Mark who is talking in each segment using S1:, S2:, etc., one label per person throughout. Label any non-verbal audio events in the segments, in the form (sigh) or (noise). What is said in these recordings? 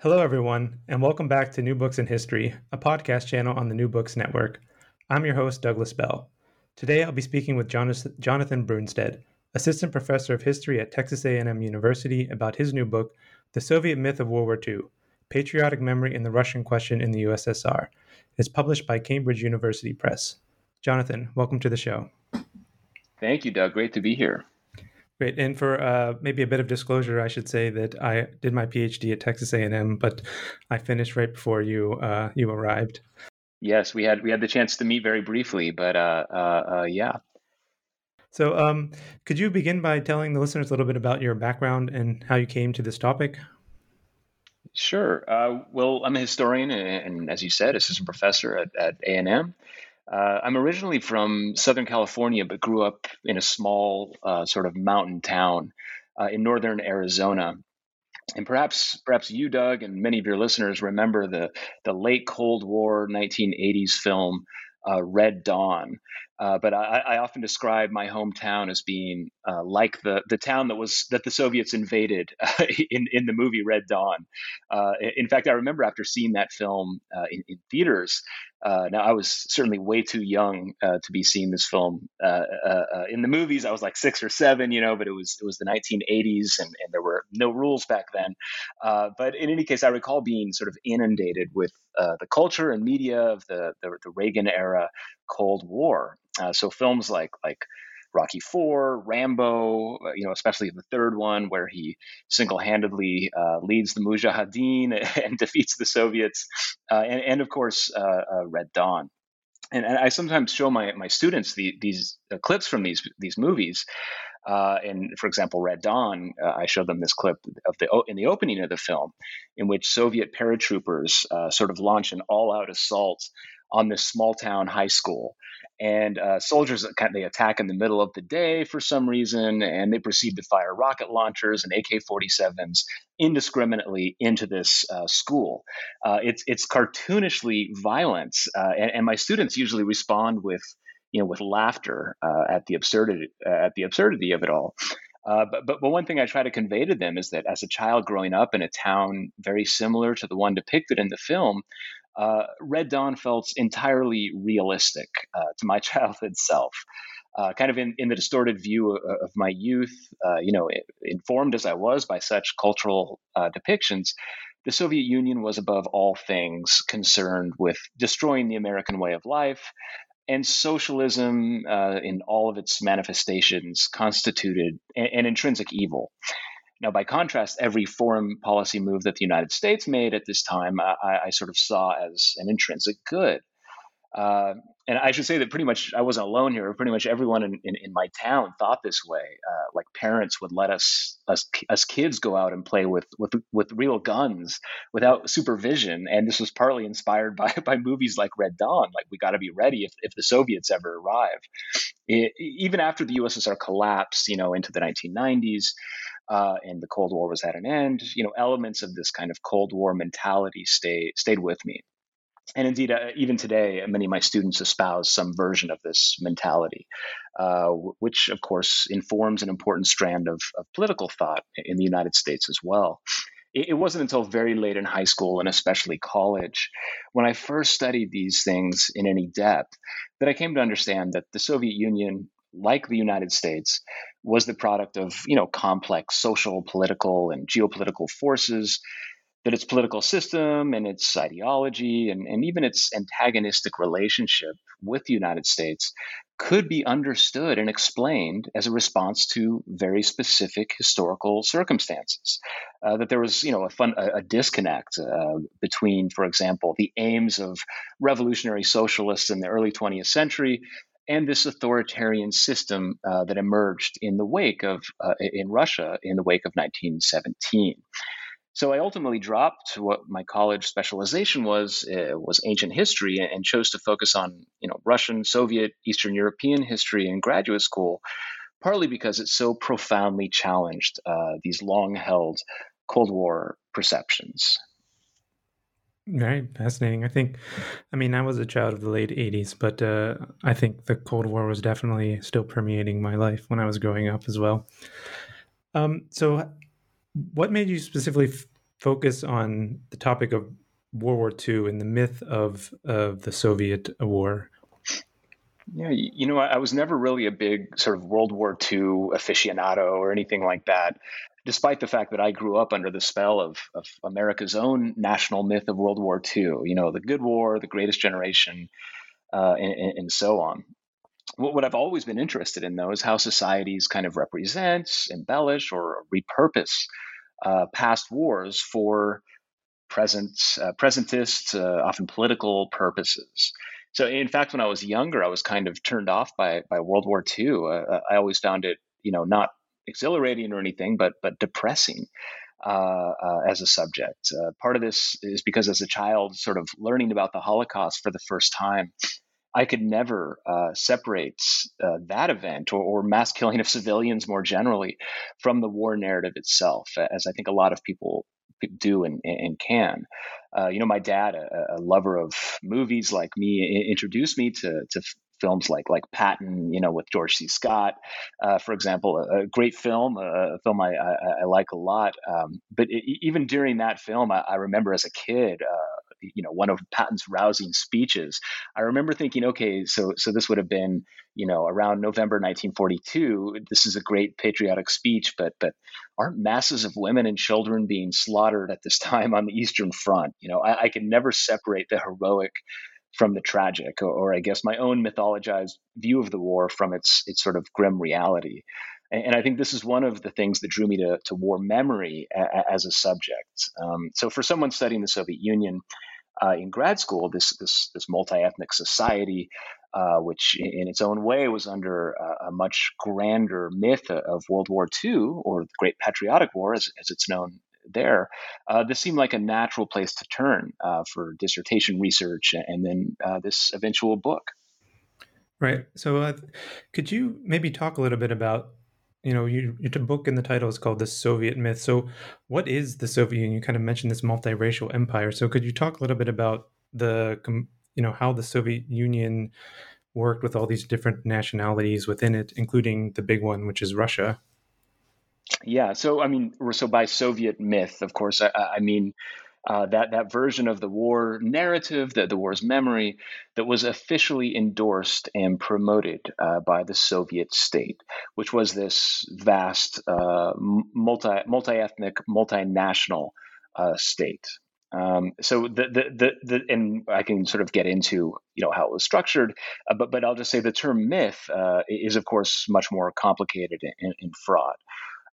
S1: Hello, everyone, and welcome back to New Books in History, a podcast channel on the New Books Network. I'm your host, Douglas Bell. Today, I'll be speaking with Jonathan Brunstedt, assistant professor of history at Texas A&M University, about his new book, "The Soviet Myth of World War II: Patriotic Memory and the Russian Question in the USSR." It's published by Cambridge University Press. Jonathan, welcome to the show.
S2: Thank you, Doug. Great to be here.
S1: Great, and for uh, maybe a bit of disclosure, I should say that I did my PhD at Texas A&M, but I finished right before you uh, you arrived.
S2: Yes, we had we had the chance to meet very briefly, but uh, uh, uh, yeah.
S1: So, um, could you begin by telling the listeners a little bit about your background and how you came to this topic?
S2: Sure. Uh, well, I'm a historian, and, and, as you said, assistant professor at, at A&M. Uh, I'm originally from Southern California, but grew up in a small uh, sort of mountain town uh, in northern Arizona. And perhaps, perhaps you, Doug, and many of your listeners remember the the late Cold War 1980s film uh, Red Dawn. Uh, but I, I, often describe my hometown as being uh, like the the town that was that the Soviets invaded uh, (laughs) in in the movie Red Dawn. Uh, in fact, I remember after seeing that film uh, in, in, theaters. Now I was certainly way too young to be seeing this film in the movies. I was like six or seven, you know, but it was it was the 1980s and, and there were no rules back then. but in any case, I recall being sort of inundated with the culture and media of the, the, the Reagan era Cold War. Uh, so films like like Rocky Four, Rambo, uh, you know, especially the third one where he single-handedly uh, leads the Mujahideen (laughs) and defeats the Soviets, uh, and, and, of course uh, uh, Red Dawn. And, and, I sometimes show my my students the, these clips from these these movies. and for example, Red Dawn, I show them this clip of the in the opening of the film, in which Soviet paratroopers sort of launch an all-out assault on this small town high school and uh, soldiers they attack in the middle of the day for some reason, and they proceed to fire rocket launchers and AK-47s indiscriminately into this uh, school. Uh, it's it's cartoonishly violent, uh, and, and, my students usually respond with you know with laughter uh, at the absurdity uh, at the absurdity of it all. but, but, but one thing I try to convey to them is that as a child growing up in a town very similar to the one depicted in the film, uh, Red Dawn felt entirely realistic uh, to my (laughs) childhood self. Uh, kind of in, in the distorted view of, of my youth, uh, you know, informed as I was by such cultural uh, depictions, the Soviet Union was above all things concerned with destroying the American way of life, and socialism uh, in all of its manifestations constituted an, an intrinsic evil. Now, by contrast, every foreign policy move that the United States made at this time, I, I sort of saw as an intrinsic good. Uh, and I should say that pretty much I wasn't alone here. Pretty much everyone in, in, in my town thought this way. Uh, like parents would let us, us us kids go out and play with with with real guns without supervision, and this was partly inspired (laughs) by by movies like Red Dawn. Like we got to be ready if if the Soviets ever arrive. It, even after the USSR collapsed, you know, into the 1990s uh, and the Cold War was at an end, you know, elements of this kind of Cold War mentality stay, stayed with me. And indeed, uh, even today, many of my students espouse some version of this mentality, uh, which, of course, informs an important strand of, of, political thought in the United States as well. It wasn't until very late in high school and especially college, when I first studied these things in any depth, that I came to understand that the Soviet Union like the United States, was the product of you know complex social, political, and geopolitical forces that its political system and its ideology and, and even its antagonistic relationship with the United States could be understood and explained as a response to very specific historical circumstances. Uh, that there was, you know, a, fun, a, a disconnect uh, between, for example, the aims of revolutionary socialists in the early 20th century and this authoritarian system uh, that emerged in the wake of uh, in Russia in the wake of 1917. So I ultimately dropped what my college specialization was uh, was ancient history and chose to focus on you know Russian, Soviet, Eastern European history in graduate school, partly because it so profoundly challenged uh, these long held Cold War perceptions.
S1: Very fascinating. I think, I mean, I was a child of the late 80s, but uh, I think the Cold War was definitely still permeating my life when I was growing up as well. Um, so, what made you specifically f- focus on the topic of World War II and the myth of of the Soviet war?
S2: Yeah, you know, I was never really a big sort of World War II aficionado or anything like that, despite the fact that I grew up under the spell of, of America's own national myth of World War II, you know, the good war, the greatest generation, uh, and, and, so on. What, what I've always been interested in, though, is how societies kind of represent, embellish, or repurpose uh, past wars for present, uh, presentist, uh, often political purposes. So, in fact, when I was younger, I was kind of turned off by by World War II. Uh, I always found it, you know, not exhilarating or anything, but but depressing. Uh, uh, as a subject. Uh, part of this is because as a child, sort of learning about the Holocaust for the first time, I could never uh, separate uh, that event or, or, mass killing of civilians more generally from the war narrative itself, as I think a lot of people do and, and can. Uh, you know, my dad, a, a, lover of movies like me, introduced me to, to films like like Patton, you know, with George C. Scott, uh, for example, a, a, great film, a, film I, I, I like a lot. Um, but it, even during that film, I, I remember as a kid, uh, you know one of Patton's rousing speeches. I remember thinking, okay, so so this would have been you know around November 1942. This is a great patriotic speech, but but aren't masses of women and children being slaughtered at this time on the Eastern Front? You know, I, I can never separate the heroic from the tragic, or, or, I guess my own mythologized view of the war from its its sort of grim reality. And, I think this is one of the things that drew me to, to war memory a, as a subject. Um, so for someone studying the Soviet Union, uh, in grad school, this this this multi-ethnic society, uh, which in its own way was under a, a, much grander myth of World War II or the Great Patriotic War, as, as it's known there, uh, this seemed like a natural place to turn uh, for dissertation research and then uh, this eventual book.
S1: Right. So, uh, could you maybe talk a little bit about you know, you, your book in the title is called The Soviet Myth. So, what is the Soviet Union? You kind of mentioned this multiracial empire. So, could you talk a little bit about the, you know, how the Soviet Union worked with all these different nationalities within it, including the big one, which is Russia?
S2: Yeah. So, I mean, so by Soviet myth, of course, I, I mean uh, that that version of the war narrative, the, the war's memory, that was officially endorsed and promoted uh, by the Soviet state, which was this vast, uh, multi multi ethnic, multinational uh, state. Um, so the, the, the the and I can sort of get into you know how it was structured, uh, but but I'll just say the term myth uh, is of course much more complicated and, and fraught.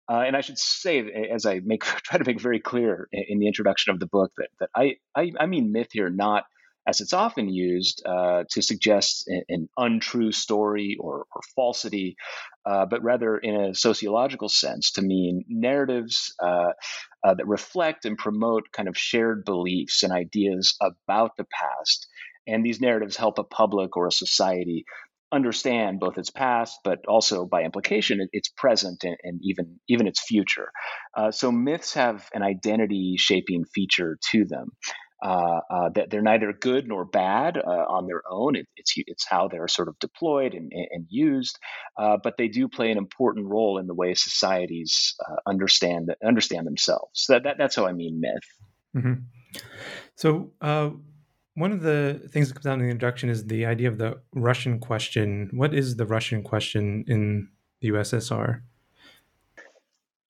S2: Uh, and I should say, as I make (laughs) try to make very clear in the introduction of the book, that that I I, I mean myth here not as it's often used uh, to suggest an, untrue story or, or falsity, uh, but rather in a sociological sense to mean narratives uh, uh that reflect and promote kind of shared beliefs and ideas about the past. And these narratives help a public or a society understand both its past, but also by implication its present and, and even even its future. Uh, so myths have an identity shaping feature to them. Uh, uh, that they're neither good nor bad uh, on their own. It, it's it's how they're sort of deployed and, and used, uh, but they do play an important role in the way societies uh, understand understand themselves. So that, that, that's how I mean myth.
S1: Mm-hmm. So one of the things that comes out in the introduction is the idea of the Russian question. What is the Russian question in the USSR?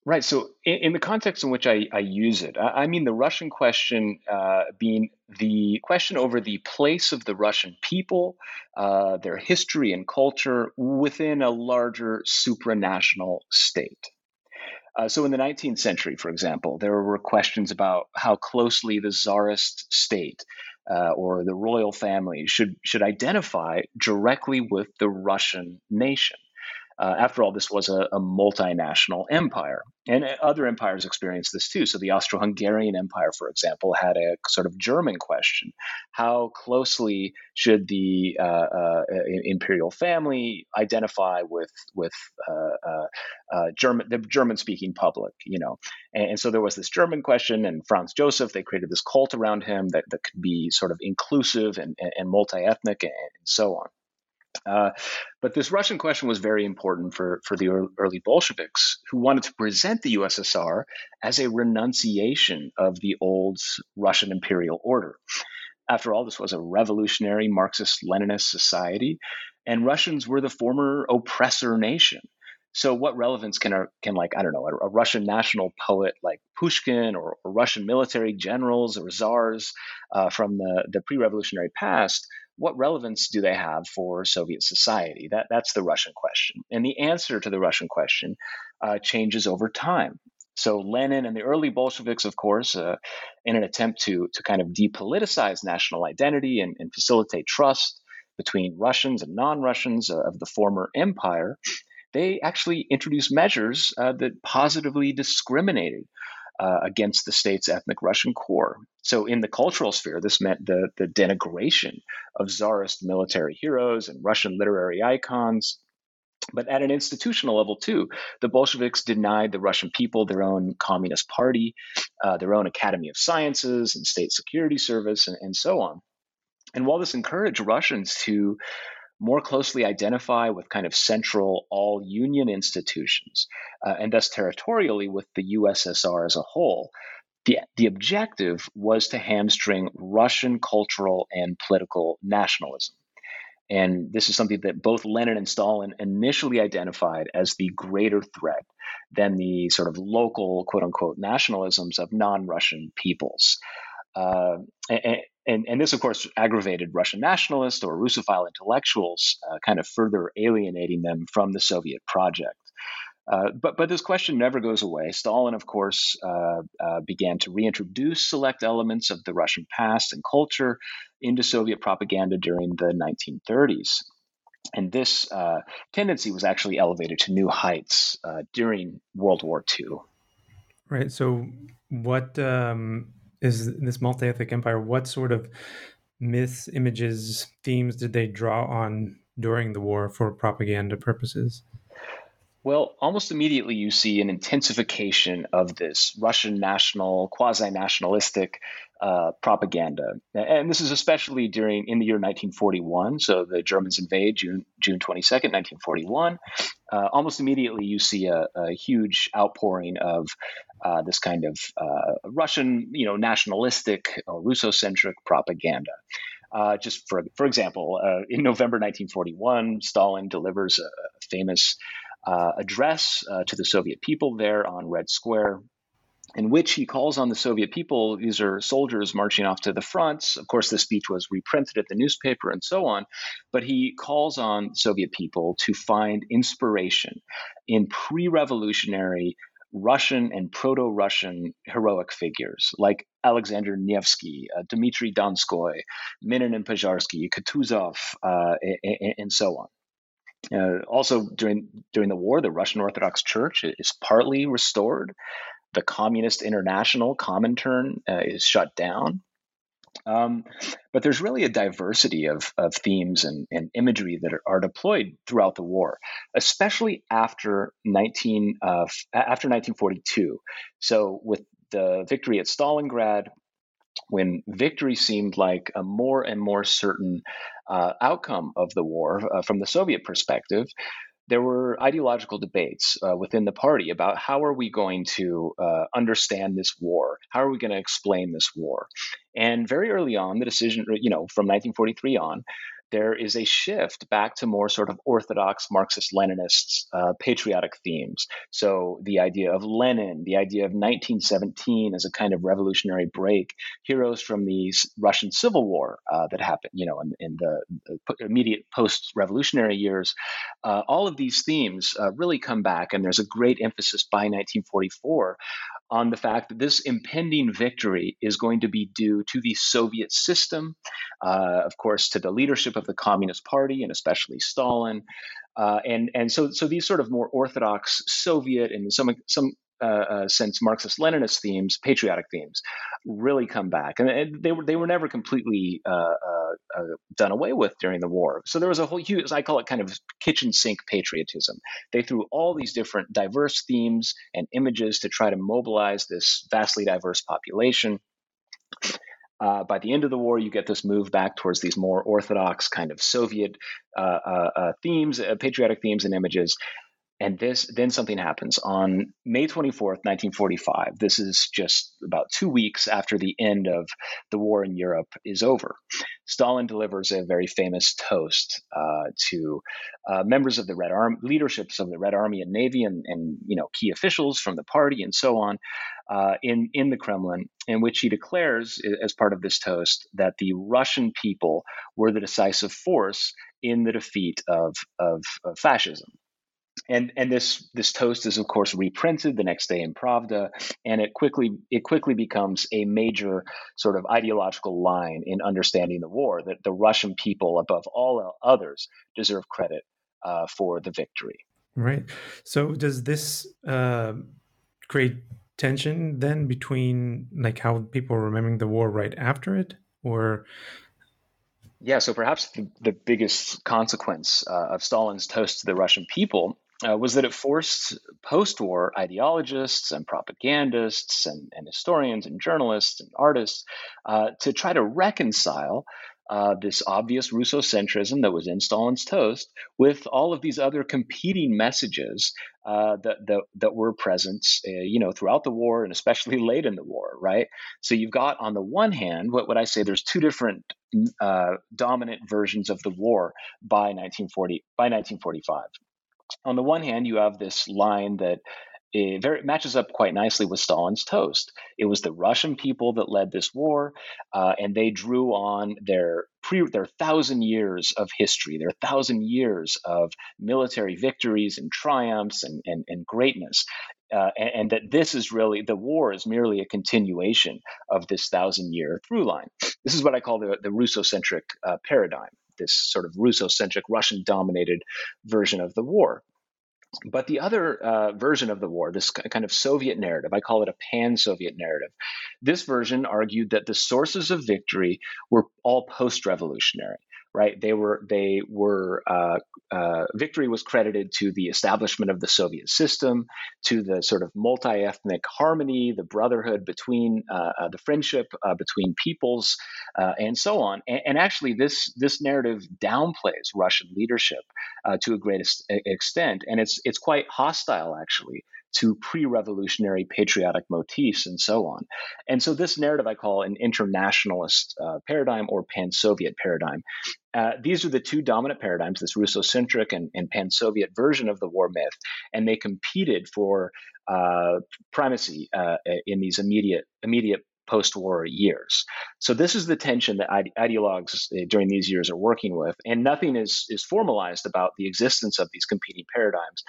S2: Right. So, in, in, the context in which I, I use it, I, I, mean the Russian question uh, being the question over the place of the Russian people, uh, their history and culture within a larger supranational state. Uh, so, in the 19th century, for example, there were questions about how closely the czarist state uh, or the royal family should should identify directly with the Russian nation. Uh, after all, this was a, a, multinational empire, and other empires experienced this too. So, the Austro Hungarian Empire, for example, had a sort of German question How closely should the uh, uh, imperial family identify with, with uh, uh, uh, German, the German speaking public? You know, and, and, so there was this German question, and Franz Joseph, they created this cult around him that, that could be sort of inclusive and, and multi ethnic and, and so on. Uh, but this Russian question was very important for, for the early Bolsheviks, who wanted to present the USSR as a renunciation of the old Russian imperial order. After all, this was a revolutionary Marxist Leninist society, and Russians were the former oppressor nation. So, what relevance can can like I don't know a, a Russian national poet like Pushkin or, or Russian military generals or czars uh, from the the pre-revolutionary past what relevance do they have for Soviet society? That, that's the Russian question. And the answer to the Russian question uh, changes over time. So Lenin and the early Bolsheviks, of course, uh, in an attempt to, to kind of depoliticize national identity and, and facilitate trust between Russians and non-Russians uh, of the former empire, they actually introduced measures uh, that positively discriminated uh, against the state's ethnic Russian core. So, in the cultural sphere, this meant the, the denigration of czarist military heroes and Russian literary icons. But at an institutional level, too, the Bolsheviks denied the Russian people their own Communist Party, uh, their own Academy of Sciences and State Security Service, and, and so on. And while this encouraged Russians to more closely identify with kind of central all union institutions uh, and thus territorially with the USSR as a whole. The, the objective was to hamstring Russian cultural and political nationalism. And this is something that both Lenin and Stalin initially identified as the greater threat than the sort of local, quote unquote, nationalisms of non Russian peoples. Uh, and, and, and, this, of course, aggravated Russian nationalists or Russophile intellectuals, uh, kind of further alienating them from the Soviet project. Uh, but but this question never goes away. Stalin, of course, uh, uh, began to reintroduce select elements of the Russian past and culture into Soviet propaganda during the 1930s. And this uh, tendency was actually elevated to new heights uh, during World War II.
S1: Right. So, what um, is this multi-ethnic empire what sort of myths images themes did they draw on during the war for propaganda purposes?
S2: Well, almost immediately you see an intensification of this Russian national, quasi nationalistic uh, propaganda. And this is especially during in the year 1941. So the Germans invade June, June 22nd, 1941. Uh, almost immediately you see a, a huge outpouring of uh, this kind of uh, Russian, you know, nationalistic or Russocentric propaganda. Uh, just for for example, uh, in November 1941, Stalin delivers a famous uh, address uh, to the Soviet people there on Red Square, in which he calls on the Soviet people. These are soldiers marching off to the front. Of course, the speech was reprinted at the newspaper and so on. But he calls on Soviet people to find inspiration in pre revolutionary Russian and proto Russian heroic figures like Alexander Nevsky, uh, Dmitry Donskoy, Minin and Pozharsky, Kutuzov, uh, and, and so on. Uh, also, during during the war, the Russian Orthodox Church is partly restored. The Communist International Comintern uh, is shut down. Um, but there's really a diversity of, of themes and, and imagery that are, are, deployed throughout the war, especially after 19 uh, after 1942. So with the victory at Stalingrad, when victory seemed like a more and more certain uh, outcome of the war uh, from the Soviet perspective, there were ideological debates uh, within the party about how are we going to uh, understand this war? How are we going to explain this war? And very early on, the decision, you know, from 1943 on, there is a shift back to more sort of orthodox Marxist Leninist uh, patriotic themes. So the idea of Lenin, the idea of 1917 as a kind of revolutionary break, heroes from the Russian Civil War uh, that happened, you know, in, in the immediate post-revolutionary years, uh, all of these themes uh, really come back, and there's a great emphasis by 1944 on the fact that this impending victory is going to be due to the Soviet system, uh, of course, to the leadership of the Communist Party and especially Stalin. Uh, and and so so these sort of more orthodox Soviet and some some uh, uh, sense Marxist Leninist themes, patriotic themes, really come back, and, they were they were never completely uh, uh, done away with during the war. So there was a whole huge, I call it kind of kitchen sink patriotism. They threw all these different diverse themes and images to try to mobilize this vastly diverse population. Uh, by the end of the war, you get this move back towards these more orthodox kind of Soviet uh, uh themes, patriotic themes and images. And this then something happens on May 24th, 1945. This is just about two weeks after the end of the war in Europe is over. Stalin delivers a very famous toast uh, to uh, members of the Red Army, leaderships of the Red Army and Navy, and, and you know key officials from the party and so on, uh, in in the Kremlin, in which he declares, as part of this toast, that the Russian people were the decisive force in the defeat of, of, of fascism and and this this toast is of course reprinted the next day in Pravda, and it quickly it quickly becomes a major sort of ideological line in understanding the war that the Russian people above all others deserve credit uh, for the victory.
S1: Right. So does this uh, create tension then between like how people are remembering the war right after it, or?
S2: Yeah, so perhaps the, the biggest consequence uh, of Stalin's toast to the Russian people uh, was that it forced post war ideologists and propagandists and, and, historians and journalists and artists uh, to try to reconcile uh, this obvious Russocentrism that was in Stalin's toast with all of these other competing messages uh, that, that, that were present, uh, you know, throughout the war and especially late in the war, right? So you've got on the one hand, what would I say? There's two different uh, dominant versions of the war by 1940 by 1945 on the one hand, you have this line that it very matches up quite nicely with Stalin's toast. It was the Russian people that led this war, uh, and they drew on their pre their thousand years of history, their thousand years of military victories and triumphs and and, and greatness. Uh, and, and, that this is really the war is merely a continuation of this thousand year through line. This is what I call the, the Russocentric uh, paradigm this sort of Russo-centric, Russian-dominated version of the war. But the other uh, version of the war, this kind of Soviet narrative, I call it a pan Soviet narrative, this version argued that the sources of victory were all post revolutionary right? They were they were uh, uh, victory was credited to the establishment of the Soviet system, to the sort of multi-ethnic harmony, the brotherhood between uh, uh the friendship uh, between peoples, uh, and so on. And, and, actually, this this narrative downplays Russian leadership to a great extent, and it's it's quite hostile actually to pre-revolutionary patriotic motifs and so on. And so this narrative I call an internationalist uh, paradigm or pan-Soviet paradigm. Uh, these are the two dominant paradigms, this Russocentric and, and pan-Soviet version of the war myth, and they competed for uh, primacy uh, in these immediate immediate post-war years. So this is the tension that ide- ideologues uh, during these years are working with, and nothing is is formalized about the existence of these competing paradigms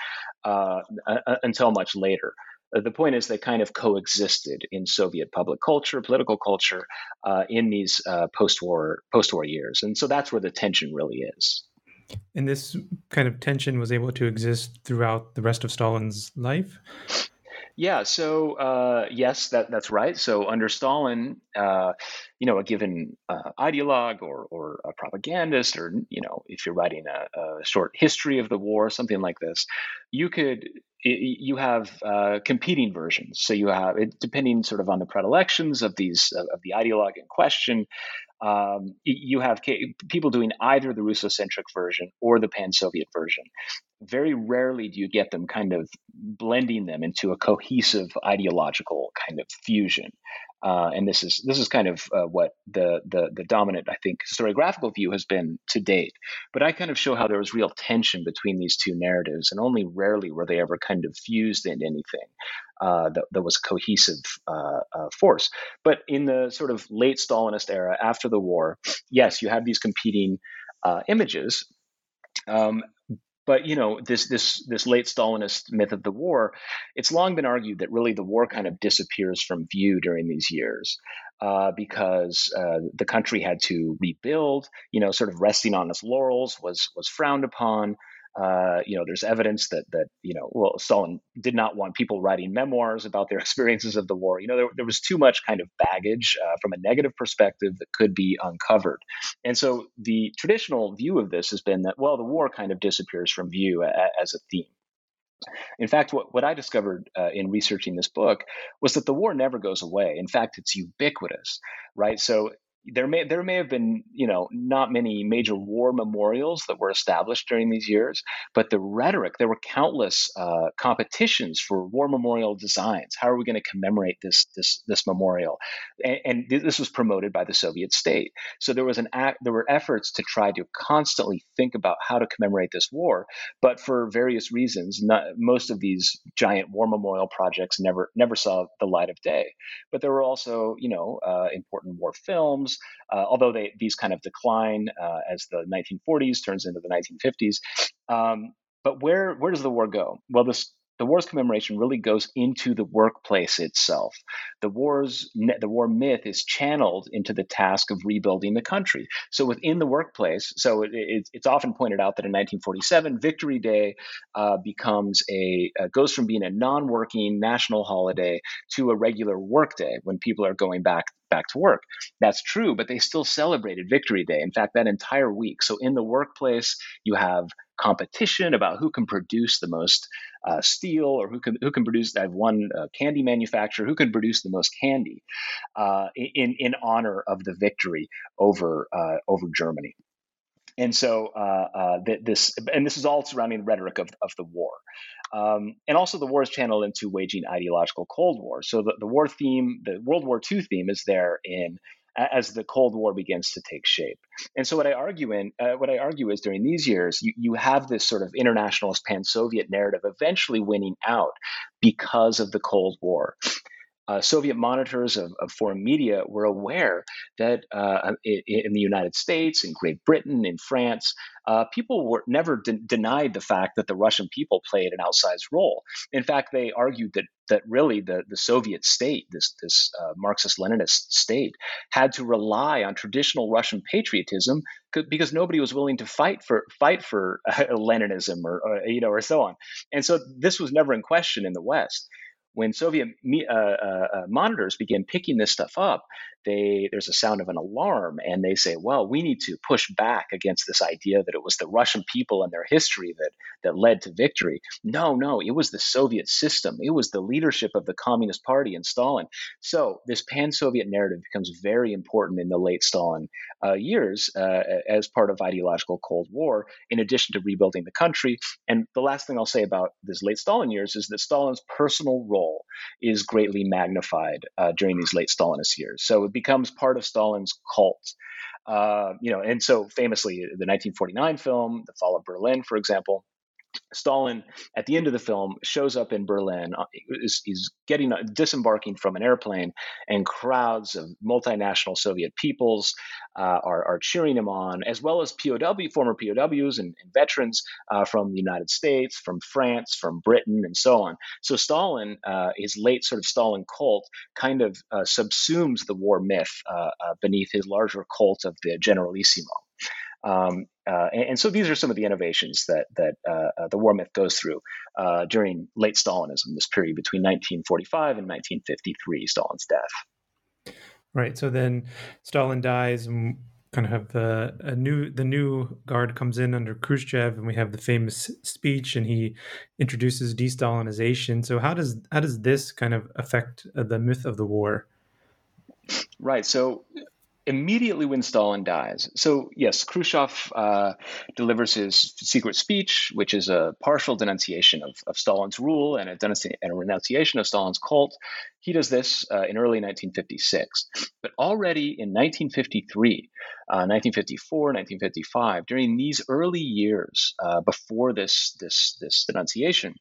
S2: uh, uh, until much later. Uh, the point is they kind of coexisted in Soviet public culture, political culture, uh, in these uh, post-war post-war years, and so that's where the tension really is.
S1: And this kind of tension was able to exist throughout the rest of Stalin's life.
S2: Yeah, so uh, yes, that, that's right. So under Stalin, uh, you know, a given uh, ideologue or, or a propagandist, or you know, if you're writing a, a short history of the war, something like this, you could you have uh, competing versions. So you have depending sort of on the predilections of these of the ideologue in question. um, you have people doing either the Russocentric version or the pan Soviet version. Very rarely do you get them kind of blending them into a cohesive ideological kind of fusion. Uh, and this is this is kind of uh, what the, the the dominant, I think, historiographical view has been to date. But I kind of show how there was real tension between these two narratives, and only rarely were they ever kind of fused into anything uh, that, that, was a cohesive uh, uh, force. But in the sort of late Stalinist era, after the war, yes, you have these competing uh, images. Um, but you know this this this late Stalinist myth of the war, it's long been argued that really the war kind of disappears from view during these years uh, because uh, the country had to rebuild. You know, sort of resting on its laurels was was frowned upon. Uh, you know, there's evidence that that you know, well, Stalin did not want people writing memoirs about their (laughs) experiences of the war. You know, there, there was too much kind of baggage uh, from a negative perspective that could be uncovered. And so the traditional view of this has been that well, the war kind of disappears from view a, as a theme. In fact, what, what I discovered uh, in researching this book was that the war never goes away. In fact, it's ubiquitous, right? So there may there may have been you know not many major war memorials that were established during these years, but the rhetoric there were countless uh, competitions for war memorial designs. How are we going to commemorate this this this memorial? And, and, this was promoted by the Soviet state. So there was an act, there were efforts to try to constantly think about how to commemorate this war, but for various reasons, not, most of these giant war memorial projects never never saw the light of day. But there were also you know uh, important war films uh, although they, these kind of decline uh, as the 1940s turns into the 1950s. Um, but where where does the war go? Well, this the war's commemoration really goes into the workplace itself. The war's the war myth is channeled into the task of rebuilding the country. So within the workplace, so it, it, it's often pointed out that in 1947, Victory Day uh, becomes a uh, goes from being a non-working national holiday to a regular work day when people are going back back to work. That's true, but they still celebrated Victory Day. In fact, that entire week. So in the workplace, you have competition about who can produce the most uh, steel or who can who can produce. I have one uh, candy manufacturer who can produce the most candy uh, in in honor of the victory over uh, over Germany. And so uh, uh, this and this is all surrounding the rhetoric of, of the war. Um, and also, the war is channeled into waging ideological Cold War. So the, the war theme, the World War II theme, is there in as the Cold War begins to take shape. And so, what I argue in uh, what I argue is during these years, you, you have this sort of internationalist pan-Soviet narrative eventually winning out because of the Cold War uh, Soviet monitors of, of, foreign media were aware that uh, in, in, the United States, in Great Britain, in France, uh, people were never de- denied the fact that the Russian people played an outsized role. In fact, they argued that that really the, the Soviet state, this this uh, Marxist-Leninist state, had to rely on traditional Russian patriotism because nobody was willing to fight for fight for (laughs) Leninism or, or you know or so on. And so this was never in question in the West when Soviet uh, uh, uh, monitors begin picking this stuff up, they there's a sound of an alarm, and they say, "Well, we need to push back against this idea that it was the Russian people and their history that that led to victory." No, no, it was the Soviet system. It was the leadership of the Communist Party and Stalin. So this pan-Soviet narrative becomes very important in the late Stalin uh, years uh, as part of ideological Cold War, in addition to rebuilding the country. And the last thing I'll say about this late Stalin years is that Stalin's personal role is greatly magnified uh, during these late Stalinist years. So it becomes part of Stalin's cult. Uh, you know, and so famously, the 1949 film, The Fall of Berlin, for example, Stalin, at the end of the film, shows up in Berlin. Uh, he's getting uh, disembarking from an airplane, and crowds of multinational Soviet peoples uh, are, are, cheering him on, as well as POW, former POWs and, and veterans uh, from the United States, from France, from Britain, and so on. So Stalin, uh, his late sort of Stalin cult, kind of uh, subsumes the war myth beneath his larger cult of the Generalissimo. Um, uh, and, and, so these are some of the innovations that that uh, uh the war myth goes through uh, during late Stalinism, this period between 1945 and 1953, Stalin's death.
S1: Right. So then Stalin dies, and kind of have the a new the new guard comes in under Khrushchev, and we have the famous speech, and he introduces de-Stalinization. So how does how does this kind of affect uh, the myth of the war?
S2: Right. So immediately when Stalin dies. So, yes, Khrushchev uh, delivers his secret speech, which is a partial denunciation of, of Stalin's rule and a, denunci- and a renunciation of Stalin's cult. He does this uh, in early 1956. But already in 1953, uh, 1954, 1955, during these early years uh, before this, this, this denunciation,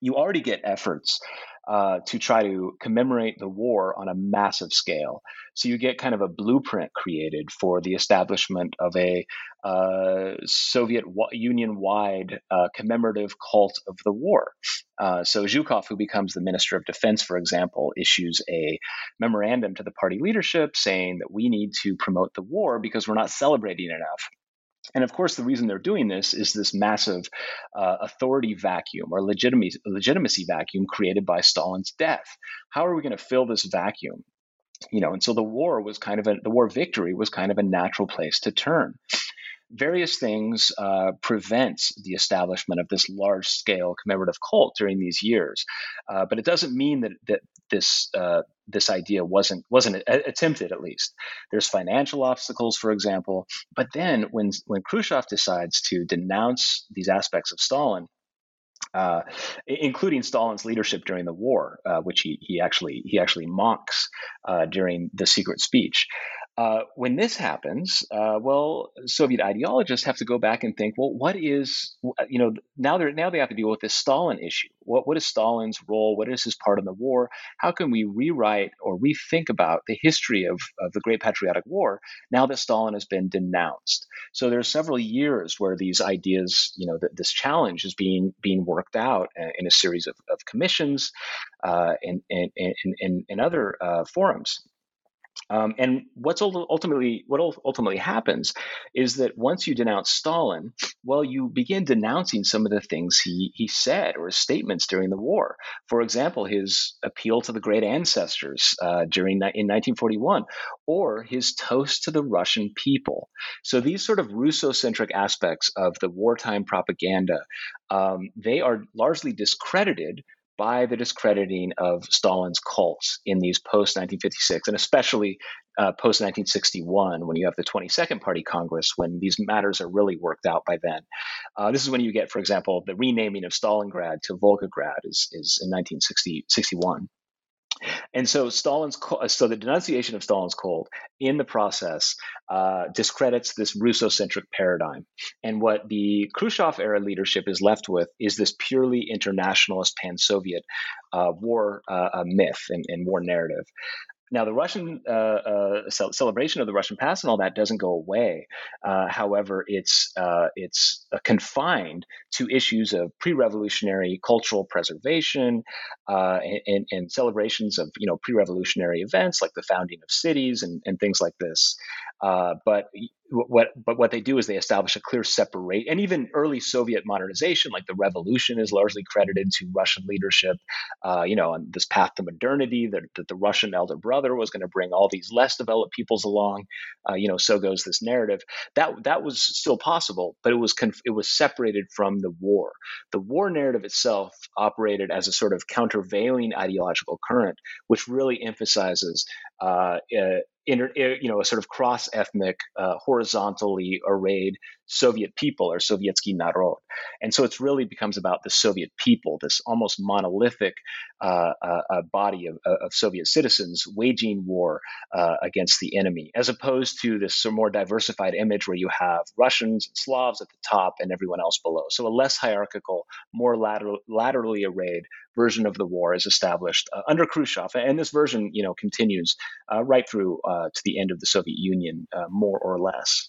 S2: you already get efforts uh, to try to commemorate the war on a massive scale. So you get kind of a blueprint created for the establishment of a uh, Soviet Union wide uh, commemorative cult of the war. Uh, so Zhukov, who becomes the Minister of Defense, for example, issues a memorandum to the party leadership saying that we need to promote the war because we're not celebrating enough. And of course, the reason they're doing this is this massive uh, authority vacuum or legitimacy, legitimacy vacuum created by Stalin's death. How are we going to fill this vacuum? You know, and so the war was kind of a, the war victory was kind of a natural place to turn various things uh, prevent the establishment of this large scale commemorative cult during these years. Uh, but it doesn't mean that, that this uh, this idea wasn't wasn't attempted at least. There's financial obstacles, for example. But then when when Khrushchev decides to denounce these aspects of Stalin, uh, including Stalin's leadership during the war, uh, which he, he actually he actually mocks uh, during the secret speech. Uh, when this happens, uh, well, Soviet ideologists have to go back and think, well, what is, you know, now they now they have to deal with this Stalin issue. What what is Stalin's role? What is his part in the war? How can we rewrite or rethink about the history of, of the Great Patriotic War now that Stalin has been denounced? So there are several years where these ideas, you know, th- this challenge is being being worked out uh, in a series of, of commissions uh, and, and, and, and, and other uh, forums. Um, and what's ultimately what ultimately happens is that once you denounce Stalin, well, you begin denouncing some of the things he he said or his statements during the war. For example, his appeal to the great ancestors uh, during in 1941, or his toast to the Russian people. So these sort of Russo-centric aspects of the wartime propaganda, um, they are largely discredited by the discrediting of Stalin's cults in these post 1956 and especially uh, post 1961 when you have the 22nd Party Congress when these matters are really worked out by then. Uh, this is when you get, for example, the renaming of Stalingrad to Volgograd is, is in 1961. And so Stalin's so the denunciation of Stalin's cold in the process uh, discredits this Russo-centric paradigm. And what the Khrushchev era leadership is left with is this purely internationalist pan-Soviet uh, war uh, myth and, and war narrative. Now, the Russian uh, uh, celebration of the Russian past and all that doesn't go away. Uh, however, it's uh, it's uh, confined to issues of pre-revolutionary cultural preservation uh, and, and, celebrations of you know pre-revolutionary events like the founding of cities and, and things like this. but what but what they do is they establish a clear separate and even early Soviet modernization, like the revolution, is largely credited to Russian leadership. Uh, you know, on this path to modernity, that, that the Russian elder brother was going to bring all these less developed peoples along. Uh, you know, so goes this narrative. That that was still possible, but it was conf- it was separated from the war. The war narrative itself operated as a sort of countervailing ideological current, which really emphasizes uh, uh inter, you know, a sort of cross-ethnic, uh, horizontally arrayed Soviet people or Sovietsky Narod. And so it really becomes about the Soviet people, this almost monolithic uh, uh, uh body of, uh, of, Soviet citizens waging war uh, against the enemy, as opposed to this more diversified image where you have Russians and Slavs at the top and everyone else below. So a less hierarchical, more lateral, laterally arrayed version of the war is established uh, under Khrushchev, and this version, you know, continues right through to the end of the Soviet Union, more or less.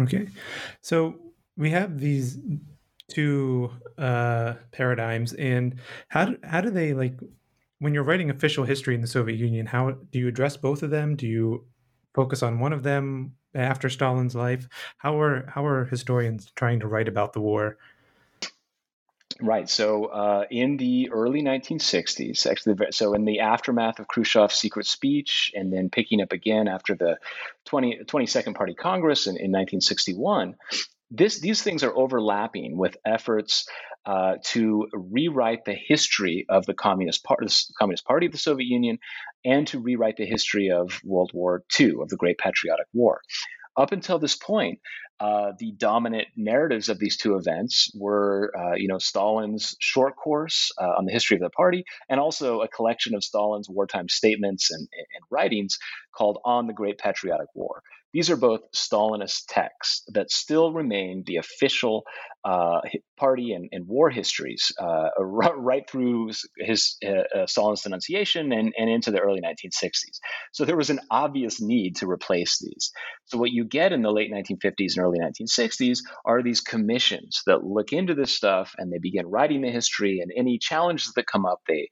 S1: Okay. So we have these two uh, paradigms, and how do, how do they like when you're writing official history in the Soviet Union? How do you address both of them? Do you focus on one of them after Stalin's life? How are how are historians trying to write about the war?
S2: Right. So uh, in the early 1960s, actually, so in the aftermath of Khrushchev's secret speech, and then picking up again after the 20, 22nd Party Congress in, in 1961, this, these things are overlapping with efforts uh, to rewrite the history of the Communist, Par- the Communist Party of the Soviet Union and to rewrite the history of World War II, of the Great Patriotic War. Up until this point, uh, the dominant narratives of these two events were, uh, you know, Stalin's short course uh, on the history of the party, and also a collection of Stalin's wartime statements and, and writings called "On the Great Patriotic War." These are both Stalinist texts that still remain the official uh, party and, and, war histories uh, (laughs) right through his uh, uh, Stalin's denunciation and, and into the early 1960s. So there was an obvious need to replace these. So what you get in the late 1950s and early 1960s are these commissions that look into this stuff and they begin writing the history and any challenges that come up, they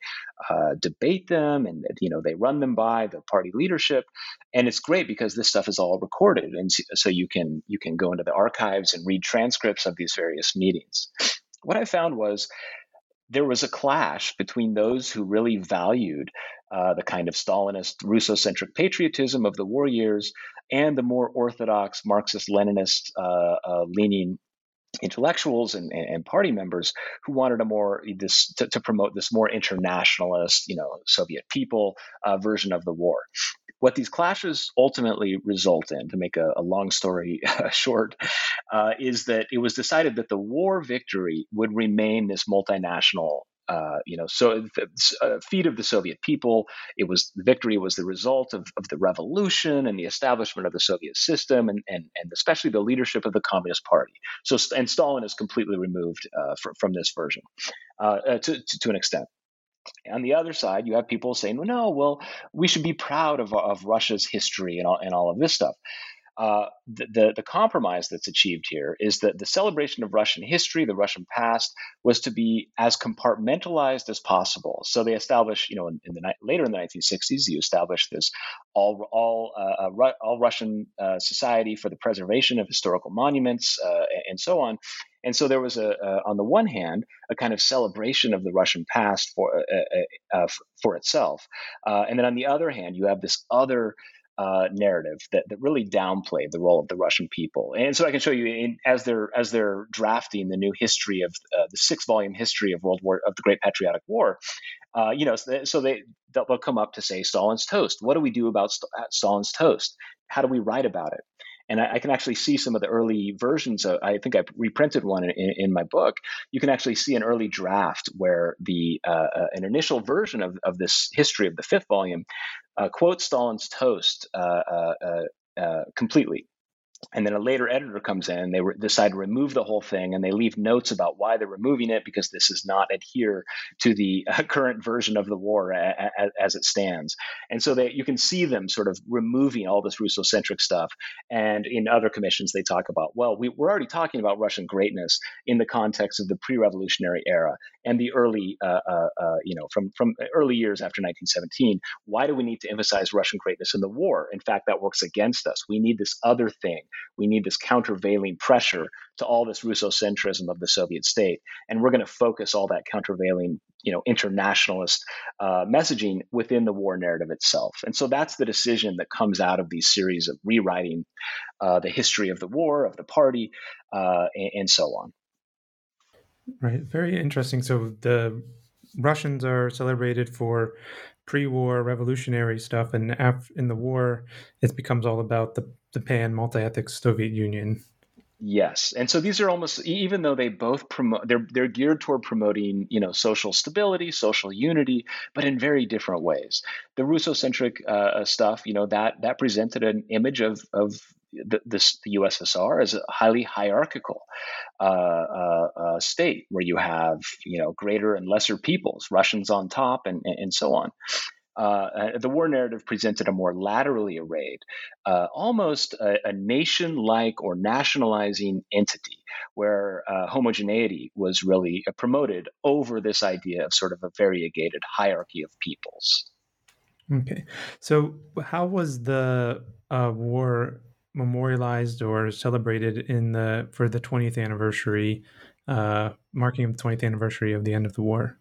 S2: uh, debate them and you know they run them by the party leadership. And it's great because this stuff is all recorded, and so you can you can go into the archives and read transcripts of these various meetings. What I found was there was a clash between those who really valued uh, the kind of Stalinist, Russo-centric patriotism of the war years and the more orthodox Marxist Leninist uh, uh, leaning intellectuals and, and, party members who wanted a more this to, to, promote this more internationalist you know soviet people uh, version of the war what these clashes ultimately result in to make a, a long story (laughs) short uh, is that it was decided that the war victory would remain this multinational uh, you know, so uh, feat of the Soviet people. It was the victory was the result of, of the revolution and the establishment of the Soviet system, and, and and especially the leadership of the Communist Party. So, and Stalin is completely removed uh, from, from this version uh, uh, to, to, to an extent. On the other side, you have people saying, well, no, well, we should be proud of, of Russia's history and all, and all of this stuff uh, the, the, the compromise that's achieved here is that the celebration of Russian history, the Russian past, was to be as compartmentalized as possible. So they established, you know, in, in the later in the 1960s, you established this all all uh, uh all Russian uh, society for the preservation of historical monuments uh, and so on. And so there was a, on the one hand, a kind of celebration of the Russian past for uh, for itself, and then on the other hand, you have this other uh, narrative that, that really downplayed the role of the Russian people. And so I can show you in, as they're as they're drafting the new history of uh, the six volume history of World War of the Great Patriotic War. Uh, you know, so they, they'll come up to say Stalin's toast. What do we do about St- Stalin's toast? How do we write about it? And I, I, can actually see some of the early versions. Of, I think I reprinted one in, in, my book. You can actually see an early draft where the uh, uh, an initial version of, of this history of the fifth volume uh, quotes Stalin's toast uh, uh, uh, completely and then a later editor comes in and they re- decide to remove the whole thing and they leave notes about why they're removing it because this does not adhere to the (laughs) uh, current version of the war a- a- as it stands. And so that you can see them sort of removing all this russo-centric stuff and in other commissions they talk about well we, we're already talking about russian greatness in the context of the pre-revolutionary era and the early uh, uh, uh you know from from early years after 1917 why do we need to emphasize russian greatness in the war in fact that works against us we need this other thing we need this countervailing pressure to all this Russo-centrism of the Soviet state, and we're going to focus all that countervailing, you know, internationalist uh, messaging within the war narrative itself. And so that's the decision that comes out of these series of rewriting uh, the history of the war, of the party, uh, and, and so on.
S1: Right. Very interesting. So the Russians are celebrated for pre-war revolutionary stuff, and af- in the war, it becomes all about the the pan multi-ethnic Soviet Union.
S2: Yes, and so these are almost even though they both promote they're they're geared toward promoting you know social stability, social unity, but in very different ways. The Russo-centric uh stuff, you know, that that presented an image of of the, the USSR as a highly hierarchical uh, uh, uh, state where you have you know greater and lesser peoples, Russians on top, and and so on uh, uh, the war narrative presented a more laterally arrayed, uh, almost a, a nation like or nationalizing entity where uh, homogeneity was really uh, promoted over this idea of sort of a variegated hierarchy of peoples.
S1: Okay. So, how was the uh, war memorialized or celebrated in the for the 20th anniversary, uh, marking the 20th anniversary of the end of the war?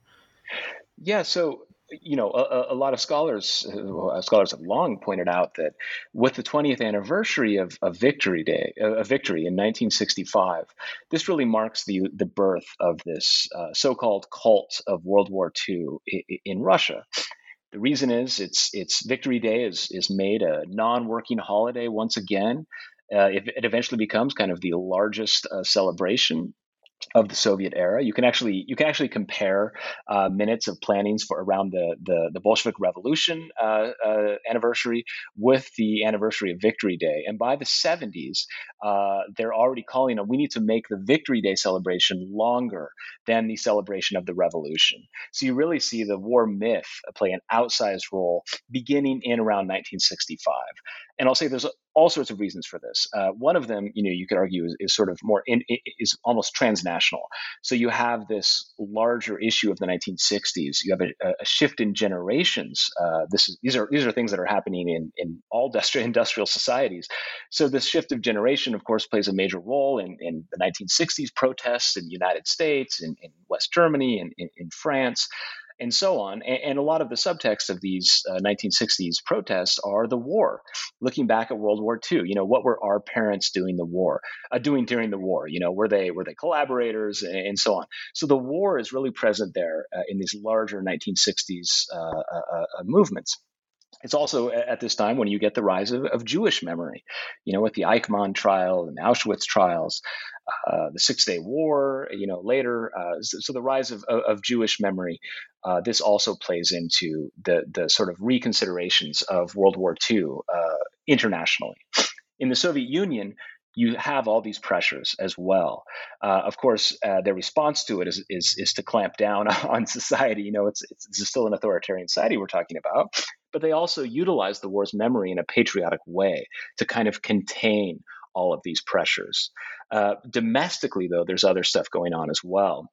S2: Yeah. So, you know, a, a lot of scholars uh, scholars have long pointed out that with the 20th anniversary of, of Victory Day, of victory in 1965, this really marks the the birth of this uh, so-called cult of World War II in Russia. The reason is it's it's Victory Day is is made a non-working holiday once again. Uh, it, it, eventually becomes kind of the largest uh, celebration of the Soviet era. You can actually you can actually compare uh, minutes of plannings for around the the, the Bolshevik Revolution uh, uh, anniversary with the anniversary of Victory Day. And by the 70s, uh, they're already calling it. We need to make the Victory Day celebration longer than the celebration of the revolution. So you really see the war myth play an outsized role beginning in around 1965. And I'll say there's all sorts of reasons for this. Uh, one of them, you know, you could argue is, is sort of more in, is almost transnational. So you have this larger issue of the 1960s. You have a, a shift in generations. Uh, this is, these are these are things that are happening in in all (laughs) industrial societies. So this shift of generation, of course, plays a major role in, in the 1960s protests in the United States, in, in West Germany, and in, in France and so on. And, a lot of the subtext of these uh, 1960s protests are the war. Looking back at World War II, you know, what were our parents doing the war, uh, doing during the war? You know, were they were they collaborators and, and so on? So the war is really present there uh, in these larger 1960s uh, uh, uh, movements. It's also at this time when you get the rise of, of Jewish memory, you know, with the Eichmann trial and Auschwitz trials, uh, the Six Day War, you know, later. Uh, so, so, the rise of, of, of Jewish memory, uh, this also plays into the, the sort of reconsiderations of World War II uh, internationally. In the Soviet Union, you have all these pressures as well. Uh, of course, uh, their response to it is, is, is to clamp down (laughs) on society. You know, it's, it's, it's still an authoritarian society we're talking about, but they also utilize the war's memory in a patriotic way to kind of contain all of these pressures. Uh, domestically, though, there's other stuff going on as well.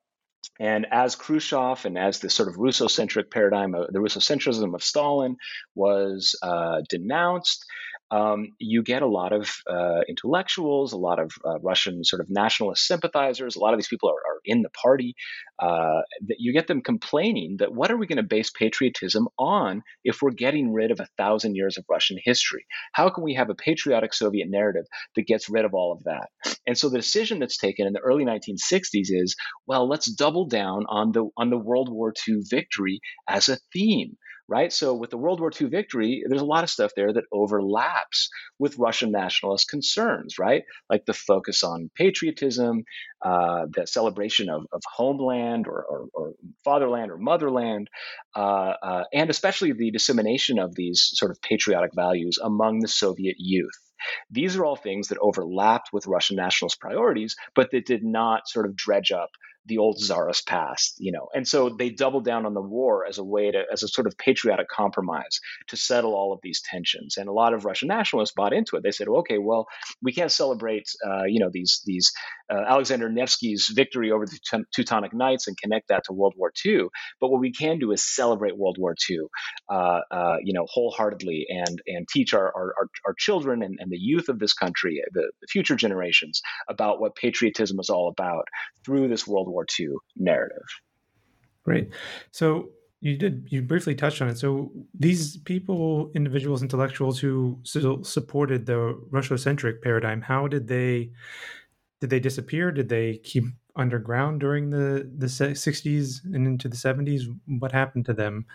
S2: And as Khrushchev and as the sort of Russocentric paradigm, the Russocentrism of Stalin was uh, denounced, um, you get a lot of uh, intellectuals, a lot of uh, Russian sort of nationalist sympathizers. A lot of these people are, are in the party. Uh, that you get them complaining that what are we going to base patriotism on if we're getting rid of a thousand years of Russian history? How can we have a patriotic Soviet narrative that gets rid of all of that? And so the decision that's taken in the early 1960s is, well, let's double down on the on the World War II victory as a theme right? So with the World War II victory, there's a lot of stuff there that overlaps with Russian nationalist concerns, right? Like the focus on patriotism, uh, the celebration of, of homeland or, or, or, fatherland or motherland, uh, uh, and especially the dissemination of these sort of patriotic values among the Soviet youth. These are all things that overlapped with Russian nationalist priorities, but that did not sort of dredge up the old czarist past, you know. And so they doubled down on the war as a way to, as a sort of patriotic compromise to settle all of these tensions. And a lot of Russian nationalists bought into it. They said, okay, well, we can't celebrate, uh, you know, these these uh, Alexander Nevsky's victory over the Teutonic Knights and connect that to World War II. But what we can do is celebrate World War II, uh, uh, you know, wholeheartedly and and teach our our, our children and, and the youth of this country, the, the future generations, about what patriotism is all about through this World War II narrative.
S1: Great. So you did you briefly touched on it. So these people, individuals, intellectuals who supported the Russocentric paradigm, how did they did they disappear? Did they keep underground during the the 60s and into the 70s? What happened to them?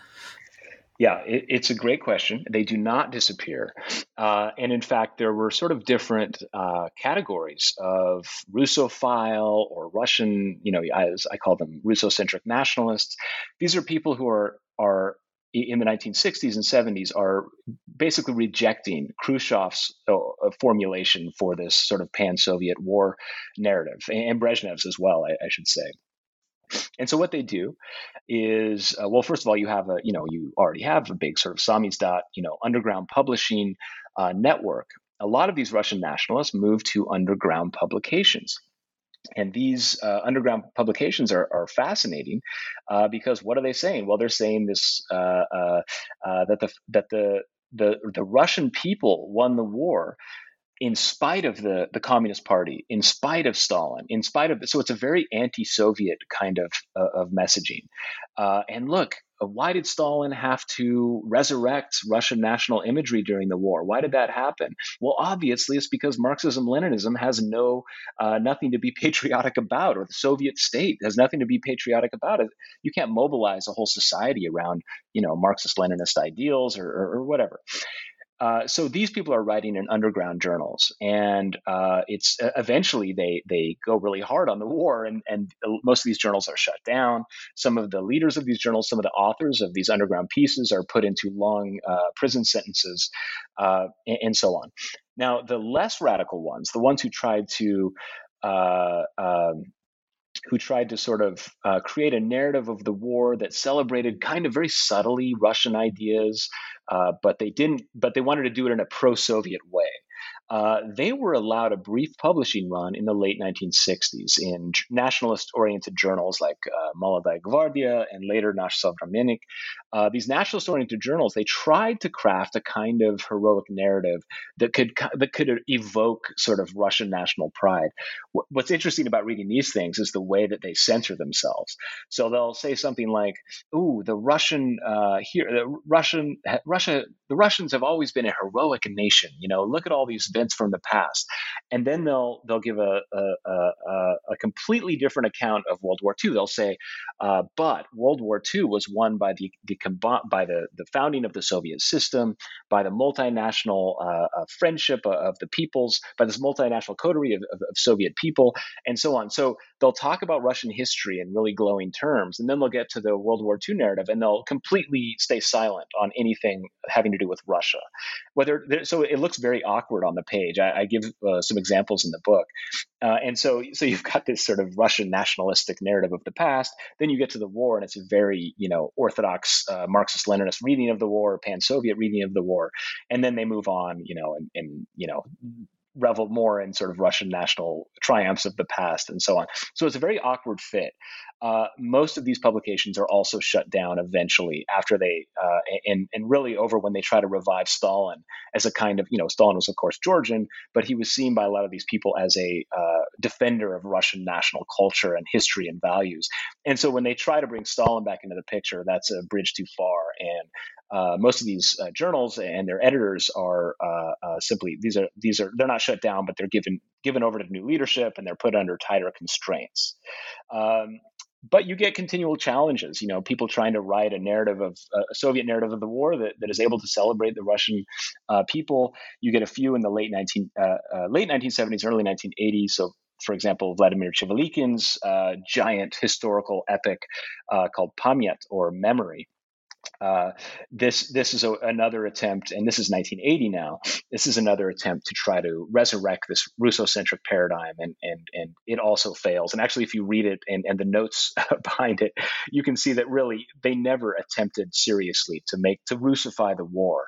S2: Yeah, it, it's a great question. They do not disappear. Uh, and in fact, there were sort of different uh, categories of Russophile or Russian, you know, as I call them, Russocentric nationalists. These are people who are, are in the 1960s and 70s are basically rejecting Khrushchev's uh, uh, formulation for this sort of pan Soviet war narrative, and Brezhnev's as well, I, I should say. And so what they do is, uh, well, first of all, you have a, you know, you already have a big sort of samizdat, you know, underground publishing uh, network. A lot of these Russian nationalists move to underground publications. And these uh, underground publications are, are fascinating uh, because what are they saying? Well, they're saying this uh, uh, that the that the the the Russian people won the war in spite of the the Communist Party, in spite of Stalin, in spite of so it's a very anti-Soviet kind of uh, of messaging. Uh, and look, uh, why did Stalin have to resurrect Russian national imagery during the war? Why did that happen? Well, obviously, it's because Marxism-Leninism has no uh, nothing to be (laughs) patriotic about, or the Soviet state has nothing to be patriotic about. You can't mobilize a whole society around you know Marxist-Leninist ideals or, or, or whatever. Uh, so these people are writing in underground journals, and uh, it's uh, eventually they they go really hard on the war, and and most of these journals are shut down. Some of the leaders of these journals, some of the authors of these underground pieces, are put into long uh, prison sentences, uh, and, and, so on. Now, the less radical ones, the ones who tried to um, who tried to sort of uh, create a narrative of the war that celebrated kind of very subtly Russian ideas, uh, but they didn't. But they wanted to do it in a pro-Soviet way. Uh, they were allowed a brief publishing run in the late 1960s in nationalist oriented journals like uh, Molodaya Gvardia and later Nash Sovremennik. Uh, these nationalist oriented journals, they tried to craft a kind of heroic narrative that could, that could evoke sort of Russian national pride. What's interesting about reading these things is the way that they censor themselves. So they'll say something like, "Ooh, the Russian uh, here, the Russian Russia, the Russians have always been a heroic nation. You know, look at all these events from the past, and then they'll they'll give a a, a, a completely different account of World War II. They'll say, uh, but World War II was won by the the by the the founding of the Soviet system, by the multinational uh, uh, friendship of the peoples, by this multinational coterie of, of, of Soviet people, and so on. So they'll talk about Russian history in really glowing terms, and then they'll get to the World War II narrative, and they'll completely stay silent on anything having to do with Russia. Whether so, it looks very awkward on the page. I, I give uh, some examples in the book, uh, and so so you've got this sort of Russian nationalistic narrative of the past. Then you get to the war, and it's a very you know orthodox uh, Marxist-Leninist reading of the war, pan-Soviet reading of the war, and then they move on, you know, and, and you know revel more in sort of Russian national triumphs of the past and so on. So it's a very awkward fit. Uh, most of these publications are also shut down eventually after they, uh, and, and really over when they try to revive Stalin as a kind of, you know, Stalin was, of course, Georgian, but he was seen by a lot of these people as a uh, defender of Russian national culture and history and values. And so when they try to bring Stalin back into the picture, that's a bridge too far. And uh, most of these uh, journals and their editors are uh, uh, simply these are these are they're not shut down, but they're given given over to new leadership and they're put under tighter constraints. Um, but you get continual challenges. You know, people trying to write a narrative of uh, a Soviet narrative of the war that, that is able to celebrate the Russian uh, people. You get a few in the late nineteen late nineteen seventies, early nineteen eighties. So for example, Vladimir Chivilikhin's uh, giant historical epic uh, called Pamyat or Memory, uh, this this is a, another attempt, and this is 1980 now. This is another attempt to try to resurrect this Russocentric paradigm, and and and it also fails. And actually, if you read it and, and the notes (laughs) behind it, you can see that really they never attempted seriously to make to Russify the war.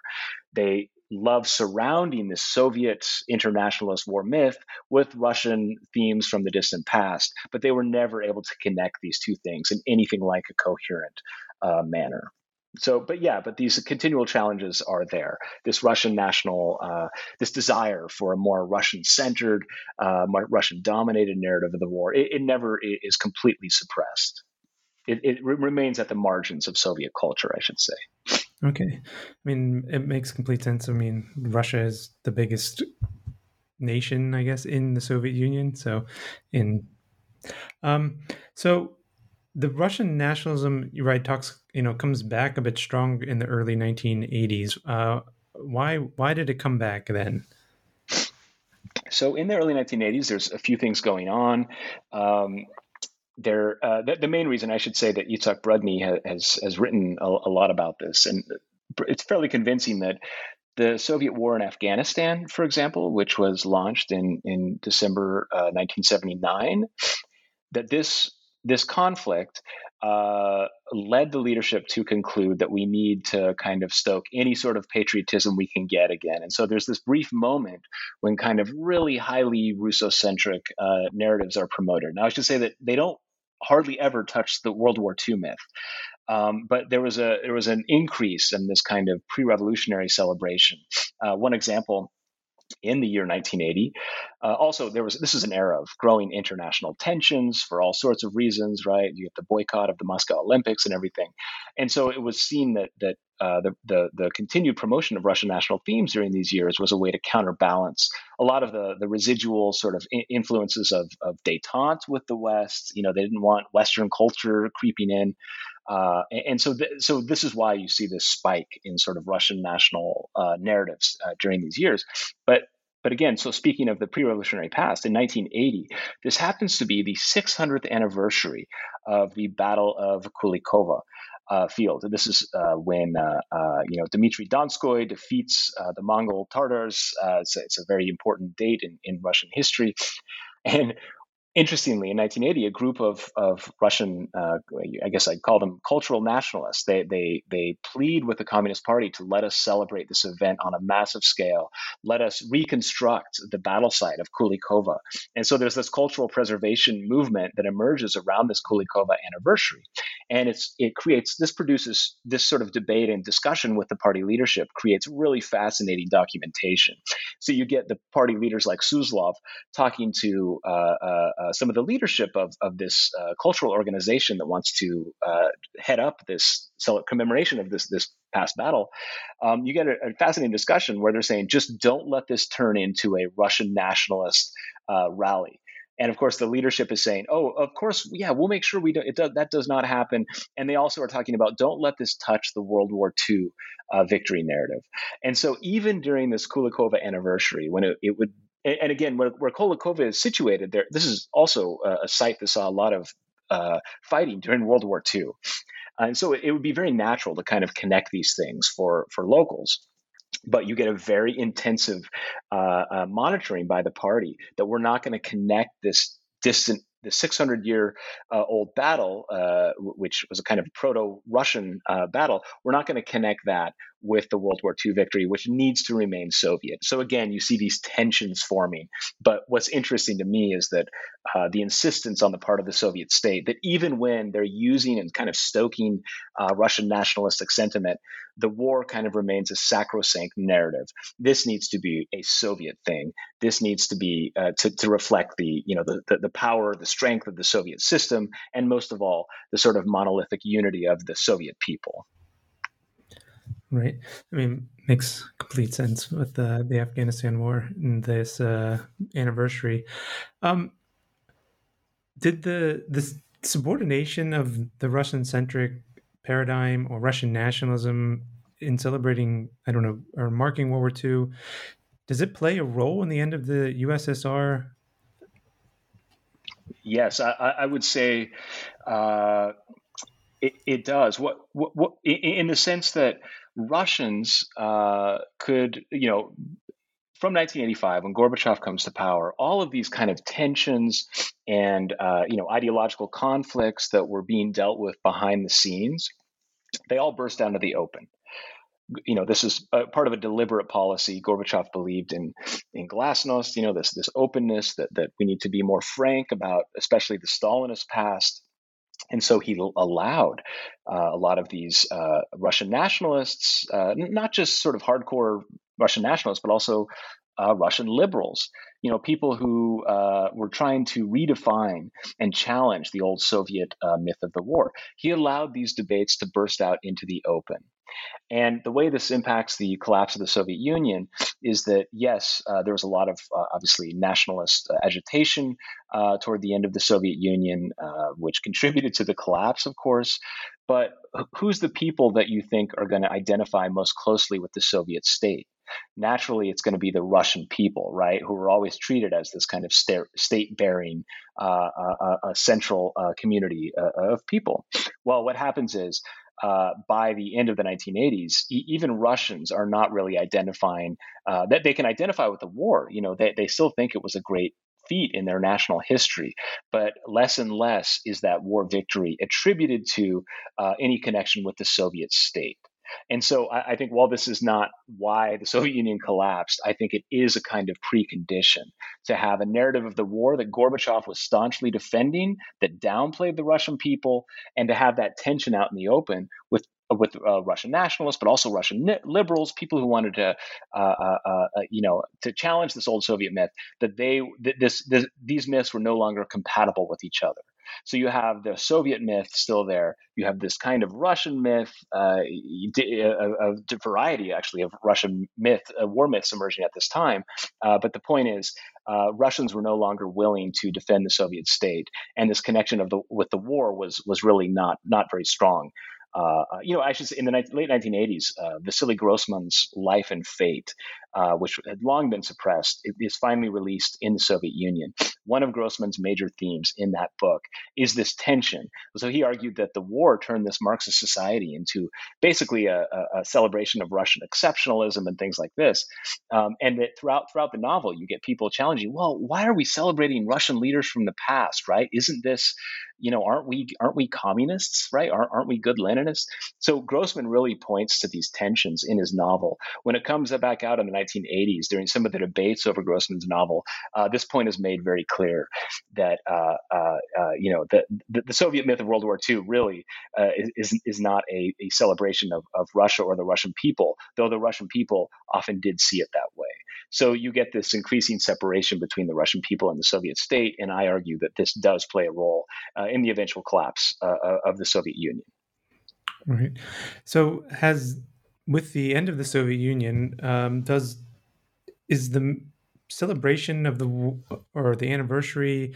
S2: They love surrounding this Soviet internationalist war myth with Russian themes from the distant past, but they were never able to connect these two things in anything like a coherent uh, manner so but yeah but these continual challenges are there. This russian national uh, this desire for a more russian centered uh, russian dominated narrative of the war it, it never is completely suppressed. It, it remains at the margins of soviet culture i should say.
S1: Okay. I mean it makes complete sense. I mean russia is the biggest nation i guess in the soviet union so in um so the Russian nationalism, you're right, talks you know comes back a bit strong in the early 1980s. Uh, why why did it come back then?
S2: So in the early 1980s, there's a few things going on. Um, there, uh, the, the, main reason I should say that Yitzhak Brudny has has written a, a lot about this, and it's fairly convincing that the Soviet war in Afghanistan, for example, which was launched in in December uh, 1979, that this this conflict uh, led the leadership to conclude that we need to kind of stoke any sort of patriotism we can get again. And so there's this brief moment when kind of really highly Russo-centric uh, narratives are promoted. Now, I should say that they don't hardly ever touch the World War II myth. Um, but there was a there was an increase in this kind of pre-revolutionary celebration. Uh, one example in the year 1980. Uh, also, there was this is an era of growing international tensions for all sorts of reasons, right? You get the boycott of the Moscow Olympics and everything, and so it was seen that that uh, the, the, the continued promotion of Russian national themes during these years was a way to counterbalance a lot of the the residual sort of influences of of détente with the West. You know, they didn't want Western culture creeping in. Uh, and so, th- so this is why you see this spike in sort of Russian national uh, narratives uh, during these years. But but again, so speaking of the pre-revolutionary past, in 1980, this happens to be the 600th anniversary of the Battle of Kulikovo. Uh, field. This is uh, when uh, uh you know Dmitry Donskoy defeats uh, the Mongol Tartars. It's a, it's, a, very important date in, in Russian history, (laughs) and interestingly, in 1980, a group of, of Russian, uh, I guess I'd call them cultural nationalists, they, they, they plead with the Communist Party to let us celebrate this event on a massive scale. Let us reconstruct the battle site of Kulikovo. And so there's this cultural preservation movement that emerges around this Kulikovo anniversary. And it's, it creates, this produces this sort of debate and discussion with the party leadership, creates really fascinating documentation. So you get the party leaders like Suslov talking to uh, uh, uh, some of the leadership of, of this uh, cultural organization that wants to uh, head up this commemoration of this this past battle, um, you get a, a, fascinating discussion where they're saying just don't let this turn into a Russian nationalist uh, rally. And of course, the leadership is saying, "Oh, of course, yeah, we'll make sure we do. It that does not happen." And they also are talking about, "Don't let this touch the World War II uh, victory narrative." And so, even during this Kulikovo anniversary, when it, it would and, again, where, where Kulikovo is situated, there this is also a, site that saw a lot of uh, fighting during World War II, and so it, it, would be very natural to kind of connect these things for for locals. But you get a very intensive uh, uh, monitoring by the party that we're not going to connect this distant the 600 year uh, old battle, uh, which was a kind of proto Russian uh, battle, we're not going to connect that with the World War II victory, which needs to remain Soviet. So again, you see these tensions forming. But what's interesting to me is that uh, the insistence on the part of the Soviet state that even when they're using and kind of stoking uh, Russian nationalistic sentiment, the war kind of remains a sacrosanct narrative. This needs to be a Soviet thing. This needs to be uh, to, to reflect the you know the, the the power, the strength of the Soviet system, and most of all, the sort of monolithic unity of the Soviet people.
S1: Right. I mean, makes complete sense with the the Afghanistan war and this uh, anniversary. Um, did the the subordination of the Russian centric paradigm or Russian nationalism in celebrating, I don't know, or marking World War II, does it play a role in the end of the USSR?
S2: Yes, I, I would say uh, it, it, does. What, what, what, in the sense that Russians uh, could, you know, from 1985 when Gorbachev comes to power, all of these kind of tensions and uh, you know ideological conflicts that were being dealt with behind the scenes, they all burst out to the open. You know, this is part of a deliberate policy. Gorbachev believed in in glasnost, you know, this this openness that that we need to be more frank about, especially the Stalinist past. And so he allowed uh, a lot of these uh, Russian nationalists, uh, not just sort of hardcore Russian nationalists, but also uh, Russian liberals, you know, people who uh, were trying to redefine and challenge the old Soviet uh, myth of the war. He allowed these debates to burst out into the open. And the way this impacts the collapse of the Soviet Union is that, yes, uh, there was a lot of uh, obviously nationalist uh, agitation uh, toward the end of the Soviet Union, uh, which contributed to the collapse, of course. But who's the people that you think are going to identify most closely with the Soviet state? naturally it's going to be the Russian people, right, who were always treated as this kind of state bearing uh, uh, central community of people. Well, what happens is uh, by the end of the 1980s, e- even Russians are not really identifying uh, that they can identify with the war. You know, they, they still think it was a great feat in their national history. But less and less is that war victory attributed to uh, any connection with the Soviet state. And so I, I, think while this is not why the Soviet Union collapsed, I think it is a kind of precondition to have a narrative of the war that Gorbachev was staunchly defending, that downplayed the Russian people, and to have that tension out in the open with with uh, Russian nationalists, but also Russian liberals, people who wanted to, uh, uh, uh, uh, you know, to challenge this old Soviet myth that they this, this these myths were no longer compatible with each other. So you have the Soviet myth still there. You have this kind of Russian myth, uh, a, a, variety actually of Russian myth, uh, war myths emerging at this time. Uh, but the point is, uh, Russians were no longer willing to defend the Soviet state, and this connection of the with the war was was really not not very strong. Uh, uh, you know, I should say in the ni- late 1980s, uh, Vasily Grossman's Life and Fate, uh, which had long been suppressed, is finally released in the Soviet Union. One of Grossman's major themes in that book is this tension. So he argued that the war turned this Marxist society into basically a, a, celebration of Russian exceptionalism and things like this, um, and that throughout throughout the novel you get people challenging, well, why are we celebrating Russian leaders from the past? Right? Isn't this you know, aren't we aren't we communists, right? Aren't, aren't we good Leninists? So Grossman really points to these tensions in his novel. When it comes back out in the 1980s, during some of the debates over Grossman's novel, uh, this point is made very clear that uh, uh, uh you know the, the, the Soviet myth of World War II really uh, is is not a, a celebration of, of Russia or the Russian people, though the Russian people often did see it that way. So you get this increasing separation between the Russian people and the Soviet state, and I argue that this does play a role uh, in the eventual collapse uh, uh, of the Soviet Union.
S1: Right. So has with the end of the Soviet Union, um, does is the celebration of the or the anniversary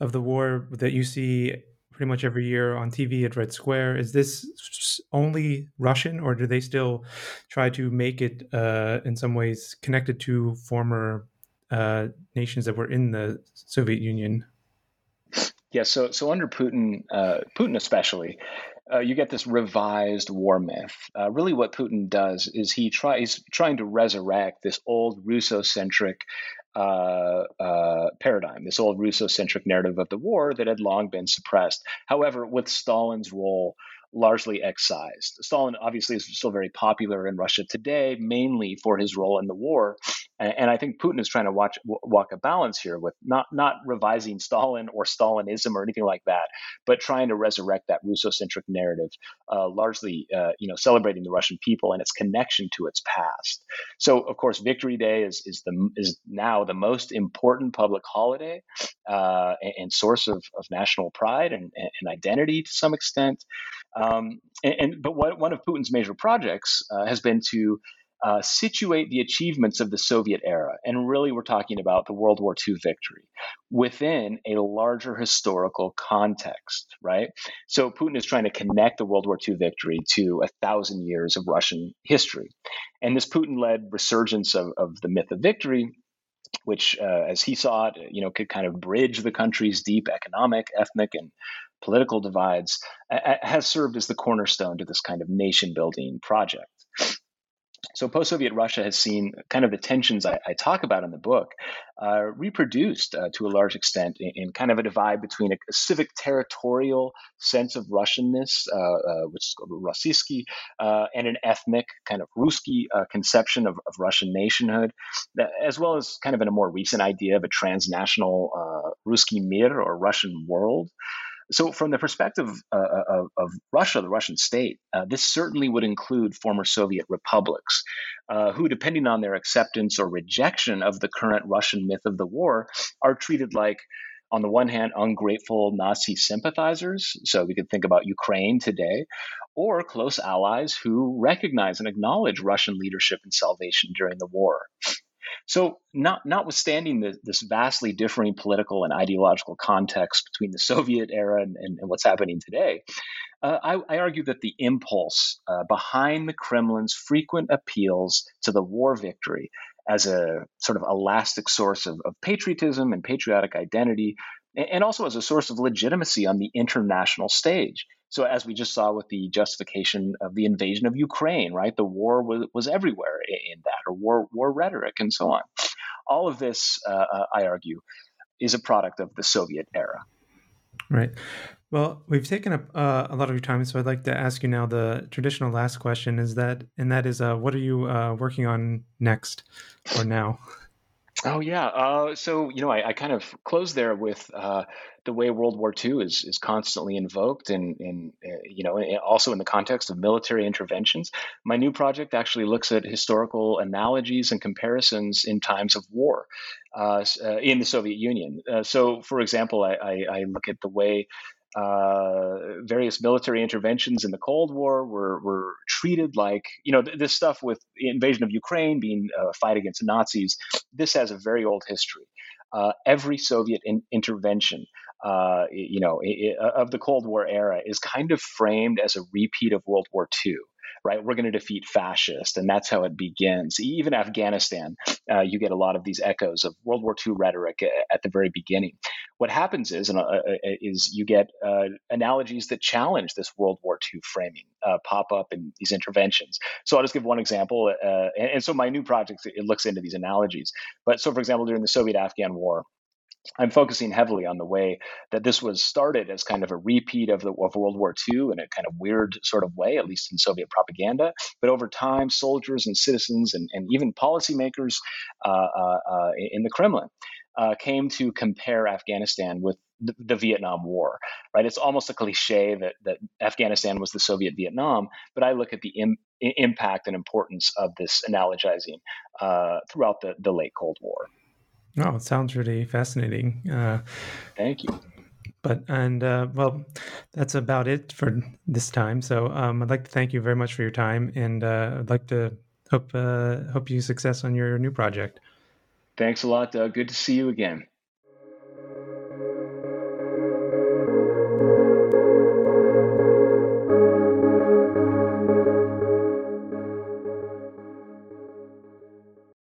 S1: of the war that you see pretty much every year on TV at Red Square. Is this only Russian, or do they still try to make it uh, in some ways connected to former uh, nations that were in the Soviet Union?
S2: Yeah, so so under Putin, uh, Putin especially, uh, you get this revised war myth. Uh, really, what Putin does is he tries trying to resurrect this old Russo-centric uh, uh, paradigm, this old Russo-centric narrative of the war that had long been suppressed. However, with Stalin's role largely excised. Stalin obviously is still very popular in Russia today, mainly for his role in the war. And I think Putin is trying to watch, walk a balance here with not not revising Stalin or Stalinism or anything like that, but trying to resurrect that Russo-centric narrative, uh, largely uh, you know celebrating the Russian people and its connection to its past. So of course, Victory Day is is the is now the most important public holiday uh, and, and, source of, of national pride and, and identity to some extent. Um, and, and, but what, one of Putin's major projects uh, has been to uh, situate the achievements of the Soviet era, and really we're talking about the World War II victory, within a larger historical context, right? So Putin is trying to connect the World War II victory to a thousand years of Russian history. And this Putin led resurgence of, of the myth of victory which, uh, as he saw it, you know, could kind of bridge the country's deep economic, ethnic, and political divides, has served as the cornerstone to this kind of nation building project. So post Soviet Russia has seen kind of the tensions I, I talk about in the book uh, reproduced uh, to a large extent in, in, kind of a divide between a, a civic territorial sense of Russianness, uh, uh which is called Rossiyski, uh, and an ethnic kind of Ruski uh, conception of, of, Russian nationhood, as well as kind of in a more recent idea of a transnational Ruski Mir or Russian world. So, from the perspective uh, uh, of, of, Russia, the Russian state, uh, this certainly would include former Soviet republics, uh, who, depending on their acceptance or rejection of the current Russian myth of the war, are treated like on the one hand, ungrateful Nazi sympathizers. So we could think about Ukraine today, or close allies who recognize and acknowledge Russian leadership and salvation during the war. So, not, notwithstanding the, this vastly differing political and ideological context between the (laughs) Soviet era and, and, and what's happening today, uh, I, I, argue that the impulse uh, behind the Kremlin's frequent appeals to the war victory as a sort of elastic source of, of patriotism and patriotic identity, and also as a source of legitimacy on the international stage, so as we just saw with the justification of the invasion of Ukraine, right? The war was, was everywhere in that, or war war rhetoric and so on. All of this, uh, uh, I argue, is a product of the Soviet era.
S1: Right. Well, we've taken up uh, a lot of your time, so I'd like to ask you now the traditional last question is that, and that is, uh, what are you uh, working on next or now? (laughs)
S2: Oh yeah. Uh, so you know, I, I, kind of close there with uh, the way World War II is is constantly invoked, and in, in, uh, you know, also in the context of military interventions. My new project actually looks at historical analogies and comparisons in times of war uh, uh in the Soviet Union. Uh, so, for example, I, I, I look at the way uh, various military interventions in the Cold War were, were treated like, you know, th- this stuff with the invasion of Ukraine being a fight against the Nazis, this has a very old history. Uh, every Soviet in- intervention, uh, you know, of the Cold War era is kind of framed as a repeat of World War II right? We're going to defeat fascists, and that's how it begins. Even Afghanistan, uh, you get a lot of these echoes of World War II rhetoric at the very beginning. What happens is, uh, uh, is you get uh, analogies that challenge this World War II framing uh, pop up in these interventions. So I'll just give one example, uh, and, and, so my new project it looks into these analogies. But so, for example, during the Soviet-Afghan War, I'm focusing heavily on the way that this was started as kind of a repeat of the of World War II in a kind of weird sort of way, at least in Soviet propaganda. But over time, soldiers and citizens and, and even policymakers uh, uh, uh in the Kremlin uh, came to compare Afghanistan with the, the, Vietnam War. Right? It's almost a cliche that that Afghanistan was the Soviet Vietnam, but I look at the Im- impact and importance of this analogizing uh, throughout the, the late Cold War.
S1: Oh, it sounds really fascinating. Uh,
S2: Thank you.
S1: But and uh, well, that's about it for this time. So um, I'd like to thank you very much for your time, and uh, I'd like to hope uh, hope you success on your new project.
S2: Thanks a lot, Doug. Good to see you again.